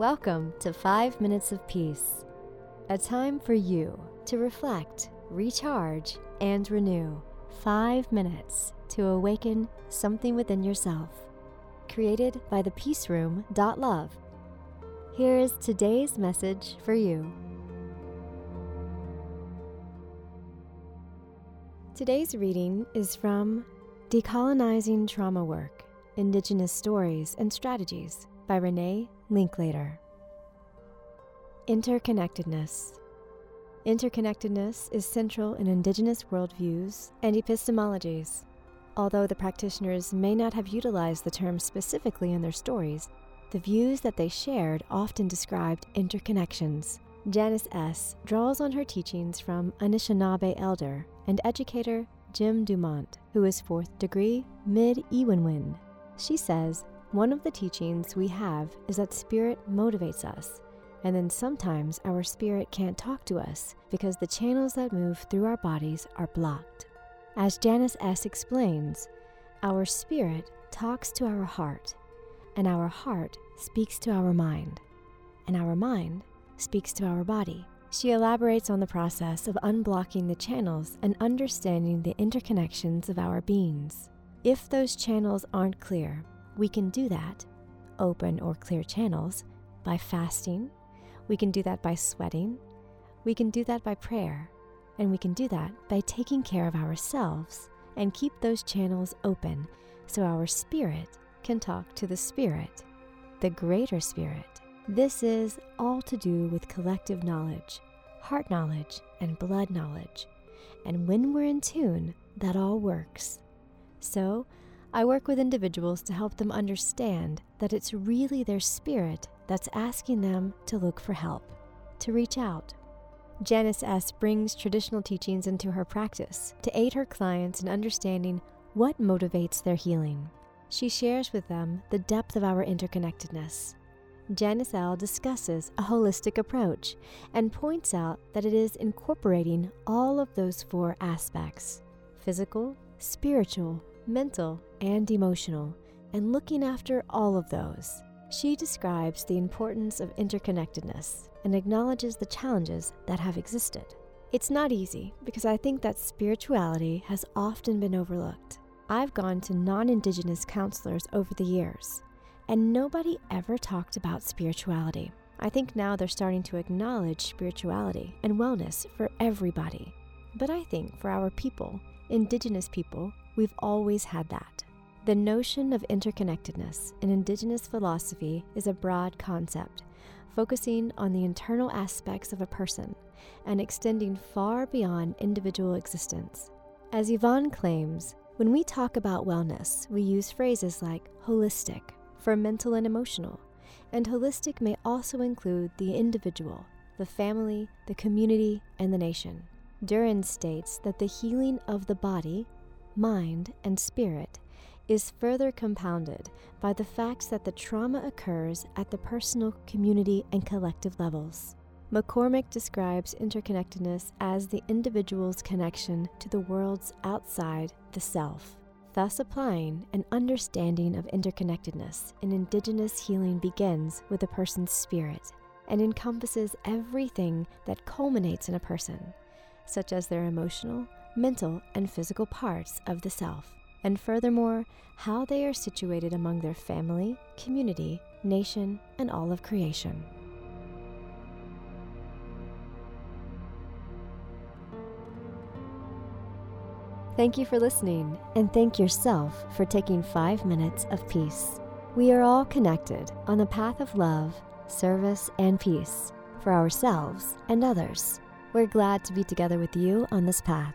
Welcome to 5 Minutes of Peace, a time for you to reflect, recharge, and renew. 5 minutes to awaken something within yourself. Created by the Peace Room. Love. Here is today's message for you. Today's reading is from Decolonizing Trauma Work Indigenous Stories and Strategies by Renee Linklater. Interconnectedness. Interconnectedness is central in Indigenous worldviews and epistemologies. Although the practitioners may not have utilized the term specifically in their stories, the views that they shared often described interconnections. Janice S. draws on her teachings from Anishinaabe elder and educator Jim Dumont, who is fourth degree Midewiwin. She says one of the teachings we have is that spirit motivates us, and then sometimes our spirit can't talk to us because the channels that move through our bodies are blocked. As Janice S. explains, our spirit talks to our heart, and our heart speaks to our mind, and our mind speaks to our body. She elaborates on the process of unblocking the channels and understanding the interconnections of our beings. If those channels aren't clear, we can do that, open or clear channels, by fasting. We can do that by sweating. We can do that by prayer. And we can do that by taking care of ourselves and keep those channels open so our spirit can talk to the spirit, the greater spirit. This is all to do with collective knowledge, heart knowledge, and blood knowledge. And when we're in tune, that all works. So, I work with individuals to help them understand that it's really their spirit that's asking them to look for help, to reach out. Janice S. brings traditional teachings into her practice to aid her clients in understanding what motivates their healing. She shares with them the depth of our interconnectedness. Janice L. discusses a holistic approach and points out that it is incorporating all of those four aspects physical, spiritual, mental, and emotional, and looking after all of those. She describes the importance of interconnectedness and acknowledges the challenges that have existed. It's not easy because I think that spirituality has often been overlooked. I've gone to non Indigenous counselors over the years, and nobody ever talked about spirituality. I think now they're starting to acknowledge spirituality and wellness for everybody. But I think for our people, Indigenous people, we've always had that. The notion of interconnectedness in Indigenous philosophy is a broad concept, focusing on the internal aspects of a person and extending far beyond individual existence. As Yvonne claims, when we talk about wellness, we use phrases like holistic for mental and emotional, and holistic may also include the individual, the family, the community, and the nation. Duran states that the healing of the body, mind, and spirit is further compounded by the fact that the trauma occurs at the personal, community, and collective levels. McCormick describes interconnectedness as the individual's connection to the worlds outside the self. Thus, applying an understanding of interconnectedness in Indigenous healing begins with a person's spirit and encompasses everything that culminates in a person, such as their emotional, mental, and physical parts of the self, and furthermore, how they are situated among their family, community, nation, and all of creation. Thank you for listening, and thank yourself for taking five minutes of peace. We are all connected on the path of love, service, and peace for ourselves and others. We're glad to be together with you on this path.